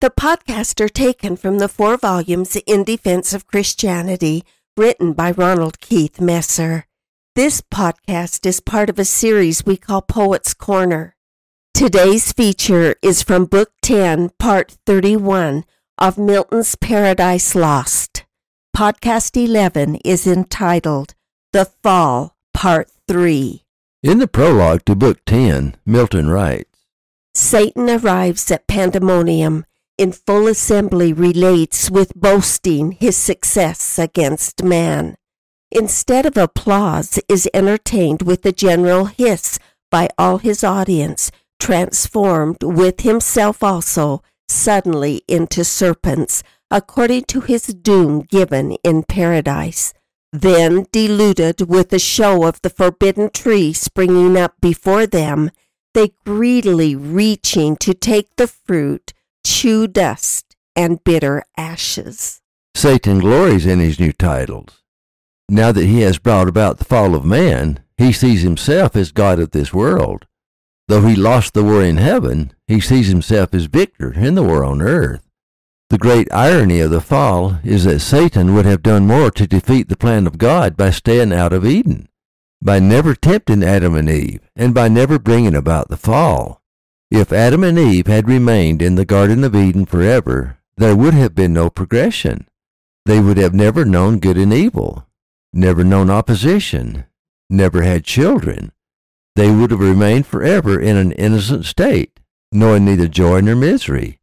The podcasts are taken from the four volumes In Defense of Christianity, written by Ronald Keith Messer. This podcast is part of a series we call Poets Corner. Today's feature is from Book 10, Part 31 of Milton's Paradise Lost. Podcast 11 is entitled The Fall, Part 3. In the prologue to Book 10, Milton writes Satan arrives at Pandemonium in full assembly relates with boasting his success against man. Instead of applause, is entertained with a general hiss by all his audience, transformed with himself also suddenly into serpents, according to his doom given in paradise. Then, deluded with the show of the forbidden tree springing up before them, they greedily reaching to take the fruit, chew dust and bitter ashes. Satan glories in his new titles. Now that he has brought about the fall of man, he sees himself as God of this world. Though he lost the war in heaven, he sees himself as victor in the war on earth. The great irony of the fall is that Satan would have done more to defeat the plan of God by staying out of Eden, by never tempting Adam and Eve, and by never bringing about the fall. If Adam and Eve had remained in the Garden of Eden forever, there would have been no progression. They would have never known good and evil, never known opposition, never had children. They would have remained forever in an innocent state, knowing neither joy nor misery.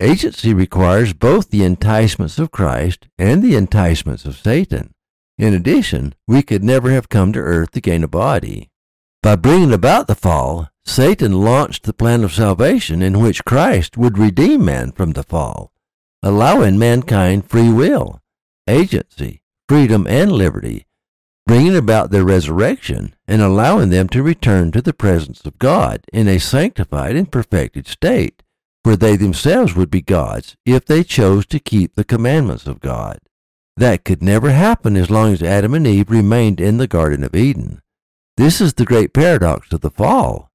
Agency requires both the enticements of Christ and the enticements of Satan. In addition, we could never have come to earth to gain a body. By bringing about the fall, Satan launched the plan of salvation in which Christ would redeem man from the fall, allowing mankind free will, agency, freedom, and liberty, bringing about their resurrection and allowing them to return to the presence of God in a sanctified and perfected state, where they themselves would be gods if they chose to keep the commandments of God. That could never happen as long as Adam and Eve remained in the Garden of Eden. This is the great paradox of the fall.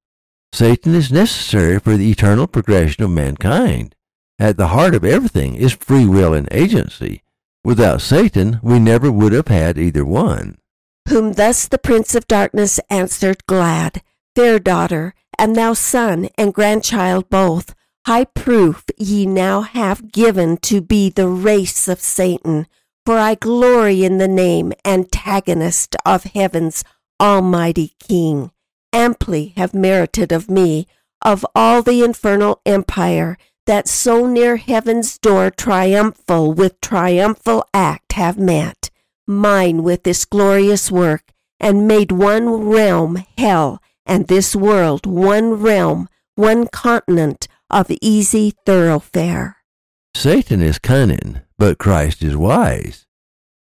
Satan is necessary for the eternal progression of mankind. At the heart of everything is free will and agency. Without Satan, we never would have had either one. Whom thus the Prince of Darkness answered glad, Fair daughter, and thou son and grandchild both, high proof ye now have given to be the race of Satan, for I glory in the name antagonist of heaven's almighty King amply have merited of me, of all the infernal empire that so near heaven's door triumphal with triumphal act have met, mine with this glorious work, and made one realm hell, and this world one realm, one continent of easy thoroughfare. Satan is cunning, but Christ is wise.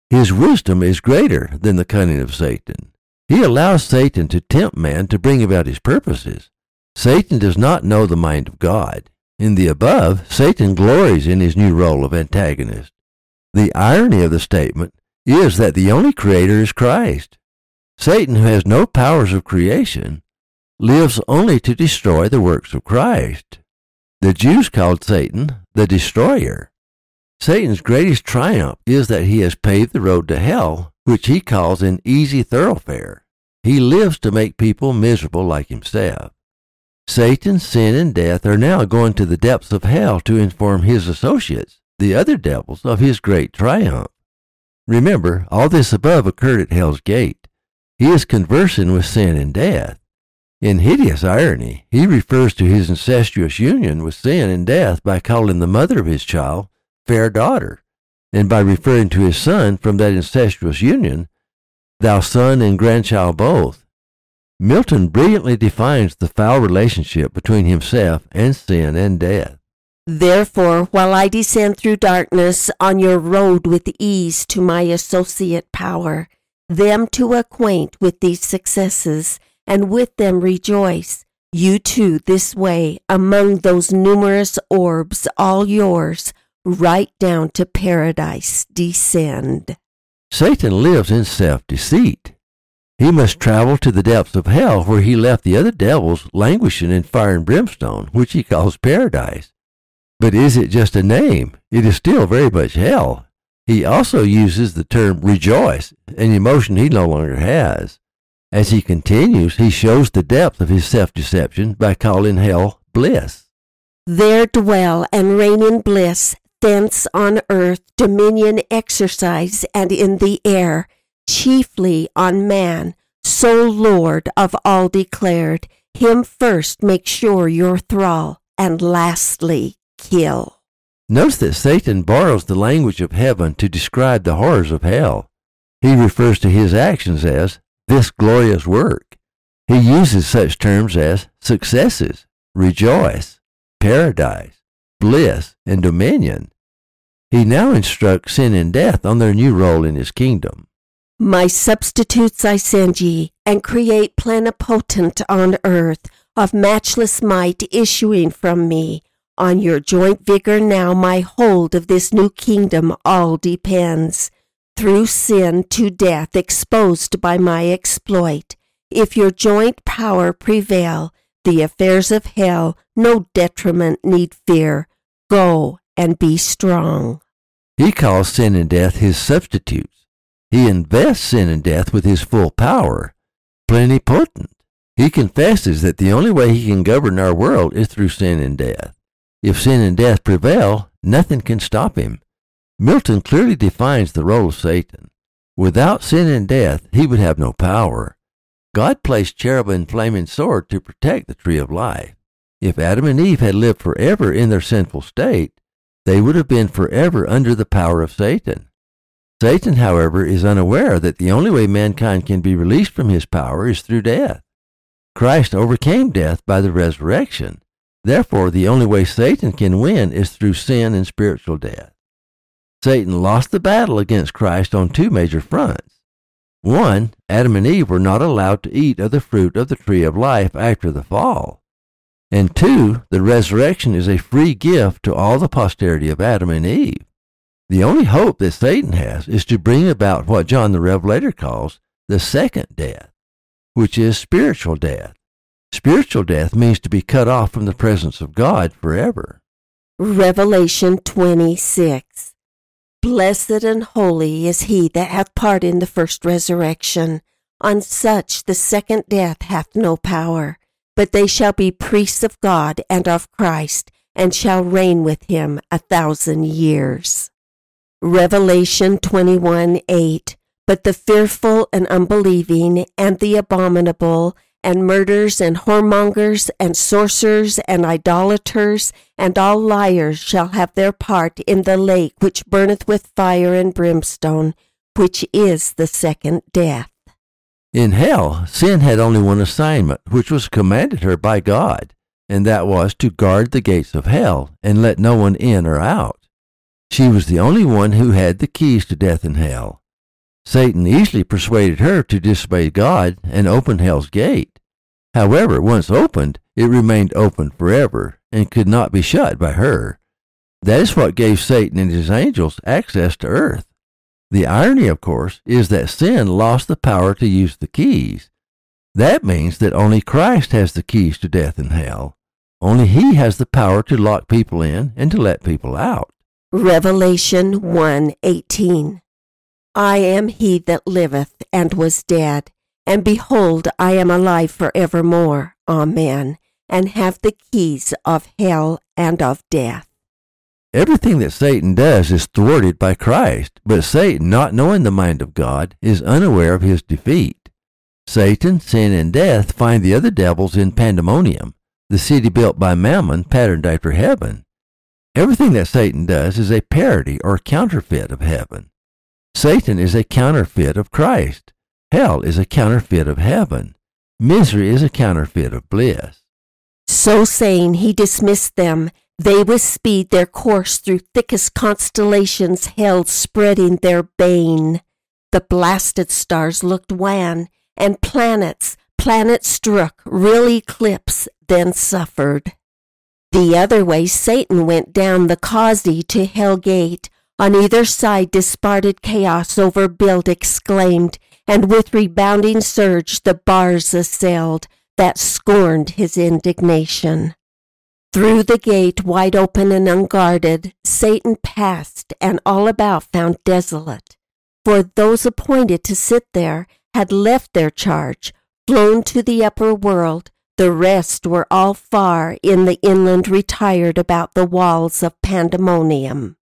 His wisdom is greater than the cunning of Satan. He allows Satan to tempt man to bring about his purposes. Satan does not know the mind of God. In the above, Satan glories in his new role of antagonist. The irony of the statement is that the only creator is Christ. Satan, who has no powers of creation, lives only to destroy the works of Christ. The Jews called Satan the destroyer. Satan's greatest triumph is that he has paved the road to hell which he calls an easy thoroughfare. He lives to make people miserable like himself. Satan, sin, and death are now going to the depths of hell to inform his associates, the other devils, of his great triumph. Remember, all this above occurred at hell's gate. He is conversing with sin and death. In hideous irony, he refers to his incestuous union with sin and death by calling the mother of his child fair daughter and by referring to his son from that incestuous union, thou son and grandchild both. Milton brilliantly defines the foul relationship between himself and sin and death. Therefore, while I descend through darkness on your road with ease to my associate power, them to acquaint with these successes, and with them rejoice, you too this way, among those numerous orbs, all yours, right down to paradise descend. Satan lives in self deceit. He must travel to the depths of hell where he left the other devils languishing in fire and brimstone, which he calls paradise. But is it just a name? It is still very much hell. He also uses the term rejoice, an emotion he no longer has. As he continues, he shows the depth of his self deception by calling hell bliss. There dwell and reign in bliss, thence on earth dominion exercise and in the air, chiefly on man, sole Lord of all declared. Him first make sure your thrall, and lastly kill. Notice that Satan borrows the language of heaven to describe the horrors of hell. He refers to his actions as this glorious work. He uses such terms as successes, rejoice, paradise, bliss, and dominion. He now instructs sin and death on their new role in his kingdom. My substitutes I send ye, and create plenipotent on earth, of matchless might issuing from me, on your joint vigor now my hold of this new kingdom all depends. Through sin to death exposed by my exploit, if your joint power prevail, the affairs of hell no detriment need fear. Go and be strong. He calls sin and death his substitutes. He invests sin and death with his full power, plenipotent. He confesses that the only way he can govern our world is through sin and death. If sin and death prevail, nothing can stop him. Milton clearly defines the role of Satan. Without sin and death, he would have no power. God placed cherubim and flaming sword to protect the tree of life. If Adam and Eve had lived forever in their sinful state, they would have been forever under the power of Satan. Satan, however, is unaware that the only way mankind can be released from his power is through death. Christ overcame death by the resurrection. Therefore, the only way Satan can win is through sin and spiritual death. Satan lost the battle against Christ on two major fronts. One, Adam and Eve were not allowed to eat of the fruit of the tree of life after the fall. And two, the resurrection is a free gift to all the posterity of Adam and Eve. The only hope that Satan has is to bring about what John the Revelator calls the second death, which is spiritual death. Spiritual death means to be cut off from the presence of God forever. Revelation 26 Blessed and holy is he that hath part in the first resurrection. On such the second death hath no power, but they shall be priests of God and of Christ, and shall reign with him a thousand years. Revelation 21 8 But the fearful and unbelieving, and the abominable, and murderers and whoremongers and sorcerers and idolaters and all liars shall have their part in the lake which burneth with fire and brimstone, which is the second death. In hell, sin had only one assignment, which was commanded her by God, and that was to guard the gates of hell and let no one in or out. She was the only one who had the keys to death and hell. Satan easily persuaded her to disobey God and open hell's gate. However, once opened, it remained open forever and could not be shut by her. That is what gave Satan and his angels access to earth. The irony, of course, is that sin lost the power to use the keys. That means that only Christ has the keys to death and hell. Only he has the power to lock people in and to let people out. Revelation 1:18 I am he that liveth and was dead, and behold, I am alive for evermore. Amen. And have the keys of hell and of death. Everything that Satan does is thwarted by Christ, but Satan, not knowing the mind of God, is unaware of his defeat. Satan, sin, and death find the other devils in pandemonium, the city built by Mammon, patterned after heaven. Everything that Satan does is a parody or counterfeit of heaven. Satan is a counterfeit of Christ. Hell is a counterfeit of heaven. Misery is a counterfeit of bliss. So saying, he dismissed them. They with speed their course through thickest constellations held, spreading their bane. The blasted stars looked wan, and planets, planets struck, real eclipse, then suffered. The other way Satan went down the causey to hell gate. On either side disparted chaos overbuilt exclaimed, and with rebounding surge the bars assailed that scorned his indignation. Through the gate, wide open and unguarded, Satan passed, and all about found desolate. For those appointed to sit there had left their charge, flown to the upper world. The rest were all far in the inland retired about the walls of pandemonium.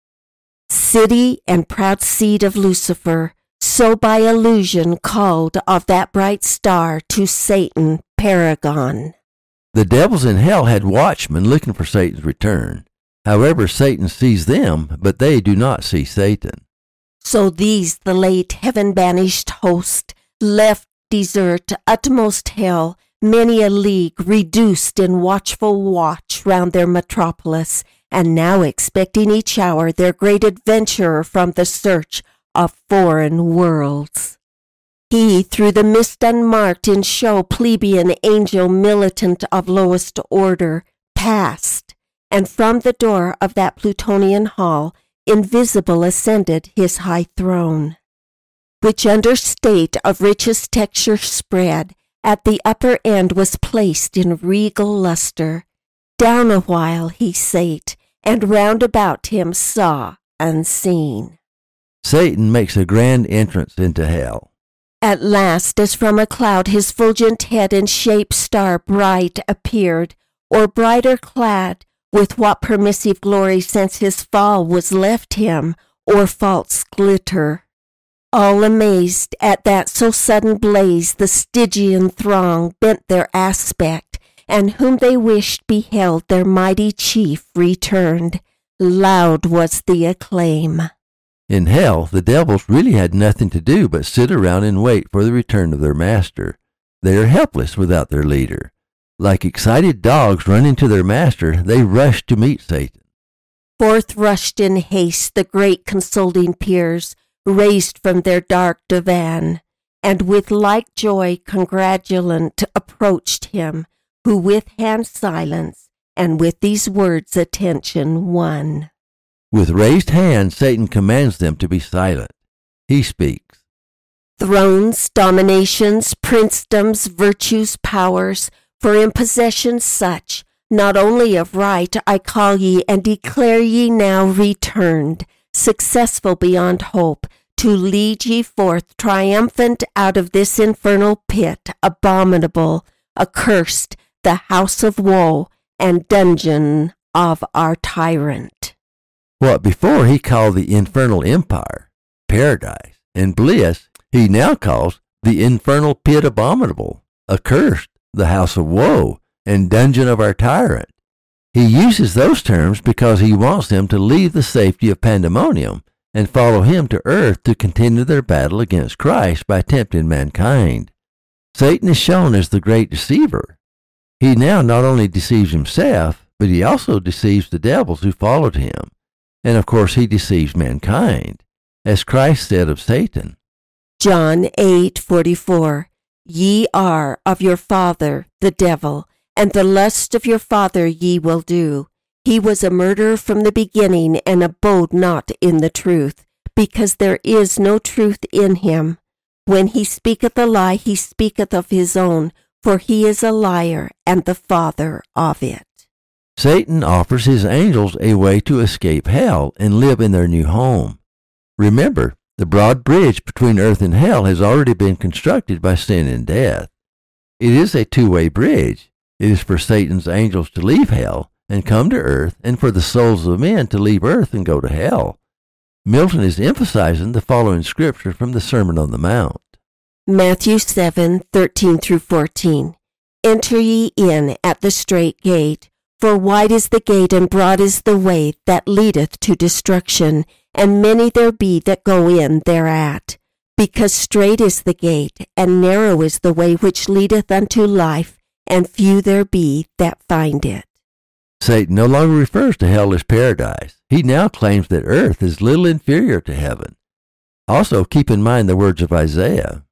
City and proud seat of Lucifer, so by illusion called of that bright star to Satan paragon. The devils in hell had watchmen looking for Satan's return. However, Satan sees them, but they do not see Satan. So these, the late heaven banished host, left desert utmost hell, many a league reduced in watchful watch round their metropolis, and now expecting each hour their great adventurer from the search of foreign worlds. He, through the mist unmarked in show, plebeian angel militant of lowest order, passed, and from the door of that Plutonian hall, invisible ascended his high throne, which under state of richest texture spread, at the upper end was placed in regal luster. Down a while he sate, and round about him saw unseen. Satan makes a grand entrance into hell. At last, as from a cloud, his fulgent head and shape star bright appeared, or brighter clad, with what permissive glory since his fall was left him, or false glitter. All amazed at that so sudden blaze, the Stygian throng bent their aspect, and whom they wished beheld their mighty chief returned. Loud was the acclaim. In hell, the devils really had nothing to do but sit around and wait for the return of their master. They are helpless without their leader. Like excited dogs running to their master, they rush to meet Satan. Forth rushed in haste the great consulting peers, raised from their dark divan, and with like joy congratulant approached him, who with hand silence and with these words attention won. With raised hand, Satan commands them to be silent. He speaks Thrones, dominations, princedoms, virtues, powers, for in possession such, not only of right, I call ye and declare ye now returned, successful beyond hope, to lead ye forth triumphant out of this infernal pit, abominable, accursed, the house of woe and dungeon of our tyrant. What before he called the infernal empire, paradise, and bliss, he now calls the infernal pit abominable, accursed, the house of woe, and dungeon of our tyrant. He uses those terms because he wants them to leave the safety of pandemonium and follow him to earth to continue their battle against Christ by tempting mankind. Satan is shown as the great deceiver. He now not only deceives himself, but he also deceives the devils who followed him. And of course, he deceives mankind, as Christ said of Satan. John 8:44 Ye are of your father the devil, and the lust of your father ye will do. He was a murderer from the beginning and abode not in the truth, because there is no truth in him. When he speaketh a lie, he speaketh of his own, for he is a liar and the father of it. Satan offers his angels a way to escape hell and live in their new home. Remember, the broad bridge between earth and hell has already been constructed by sin and death. It is a two way bridge. It is for Satan's angels to leave hell and come to earth, and for the souls of men to leave earth and go to hell. Milton is emphasizing the following scripture from the Sermon on the Mount Matthew 7 13 through 14. Enter ye in at the strait gate. For wide is the gate and broad is the way that leadeth to destruction, and many there be that go in thereat. Because strait is the gate, and narrow is the way which leadeth unto life, and few there be that find it. Satan no longer refers to hell as paradise. He now claims that earth is little inferior to heaven. Also, keep in mind the words of Isaiah.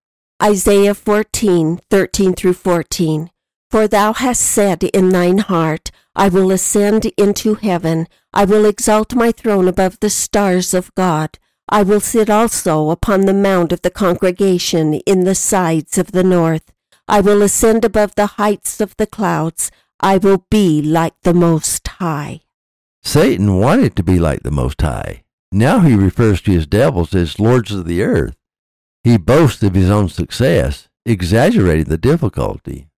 Isaiah 14, 13 through 14. For thou hast said in thine heart, I will ascend into heaven. I will exalt my throne above the stars of God. I will sit also upon the mount of the congregation in the sides of the north. I will ascend above the heights of the clouds. I will be like the Most High. Satan wanted to be like the Most High. Now he refers to his devils as lords of the earth. He boasts of his own success, exaggerating the difficulty.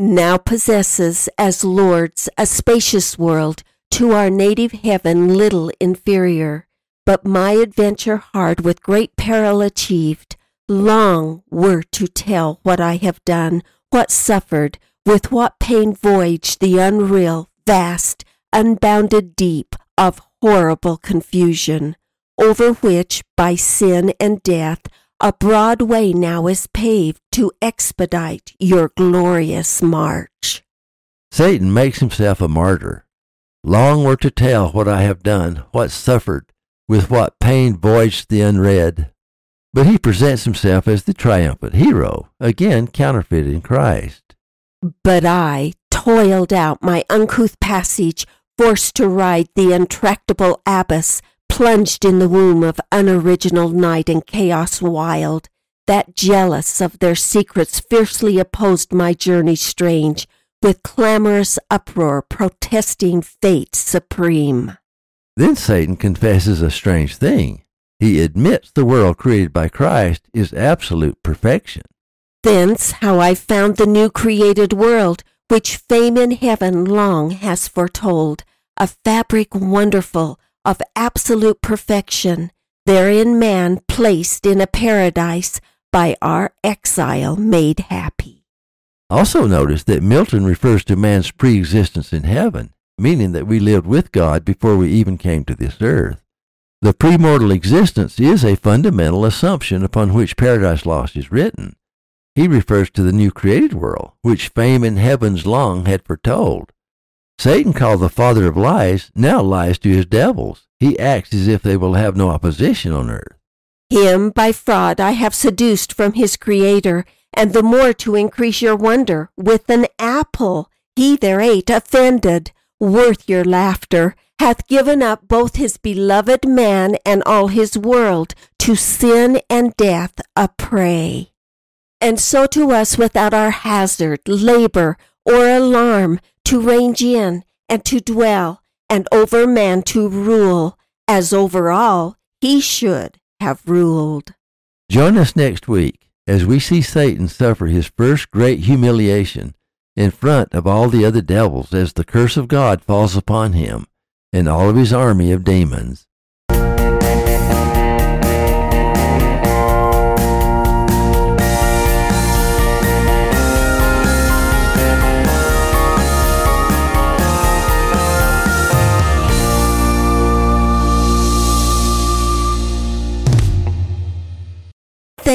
Now possesses as lords a spacious world, to our native heaven little inferior. But my adventure hard with great peril achieved, long were to tell what I have done, what suffered, with what pain voyaged the unreal, vast, unbounded deep of horrible confusion, over which by sin and death a broad way now is paved to expedite your glorious march. Satan makes himself a martyr. Long were to tell what I have done, what suffered, with what pain voyaged the unread. But he presents himself as the triumphant hero, again counterfeiting Christ. But I toiled out my uncouth passage, forced to ride the intractable abyss, plunged in the womb of unoriginal night and chaos wild, that jealous of their secrets fiercely opposed my journey strange, with clamorous uproar protesting fate supreme. Then Satan confesses a strange thing. He admits the world created by Christ is absolute perfection. Thence how I found the new created world, which fame in heaven long has foretold, a fabric wonderful of absolute perfection, therein man placed in a paradise by our exile made happy. Also notice that Milton refers to man's pre-existence in heaven meaning that we lived with God before we even came to this earth. The premortal existence is a fundamental assumption upon which Paradise Lost is written. He refers to the new created world, which fame in heavens long had foretold. Satan, called the father of lies, now lies to his devils. He acts as if they will have no opposition on earth. Him by fraud I have seduced from his creator, and the more to increase your wonder, with an apple he there ate, offended worth your laughter, hath given up both his beloved man and all his world to sin and death a prey. And so to us without our hazard, labor, or alarm, to range in and to dwell, and over man to rule, as over all he should have ruled. Join us next week as we see Satan suffer his first great humiliation in front of all the other devils as the curse of God falls upon him and all of his army of demons.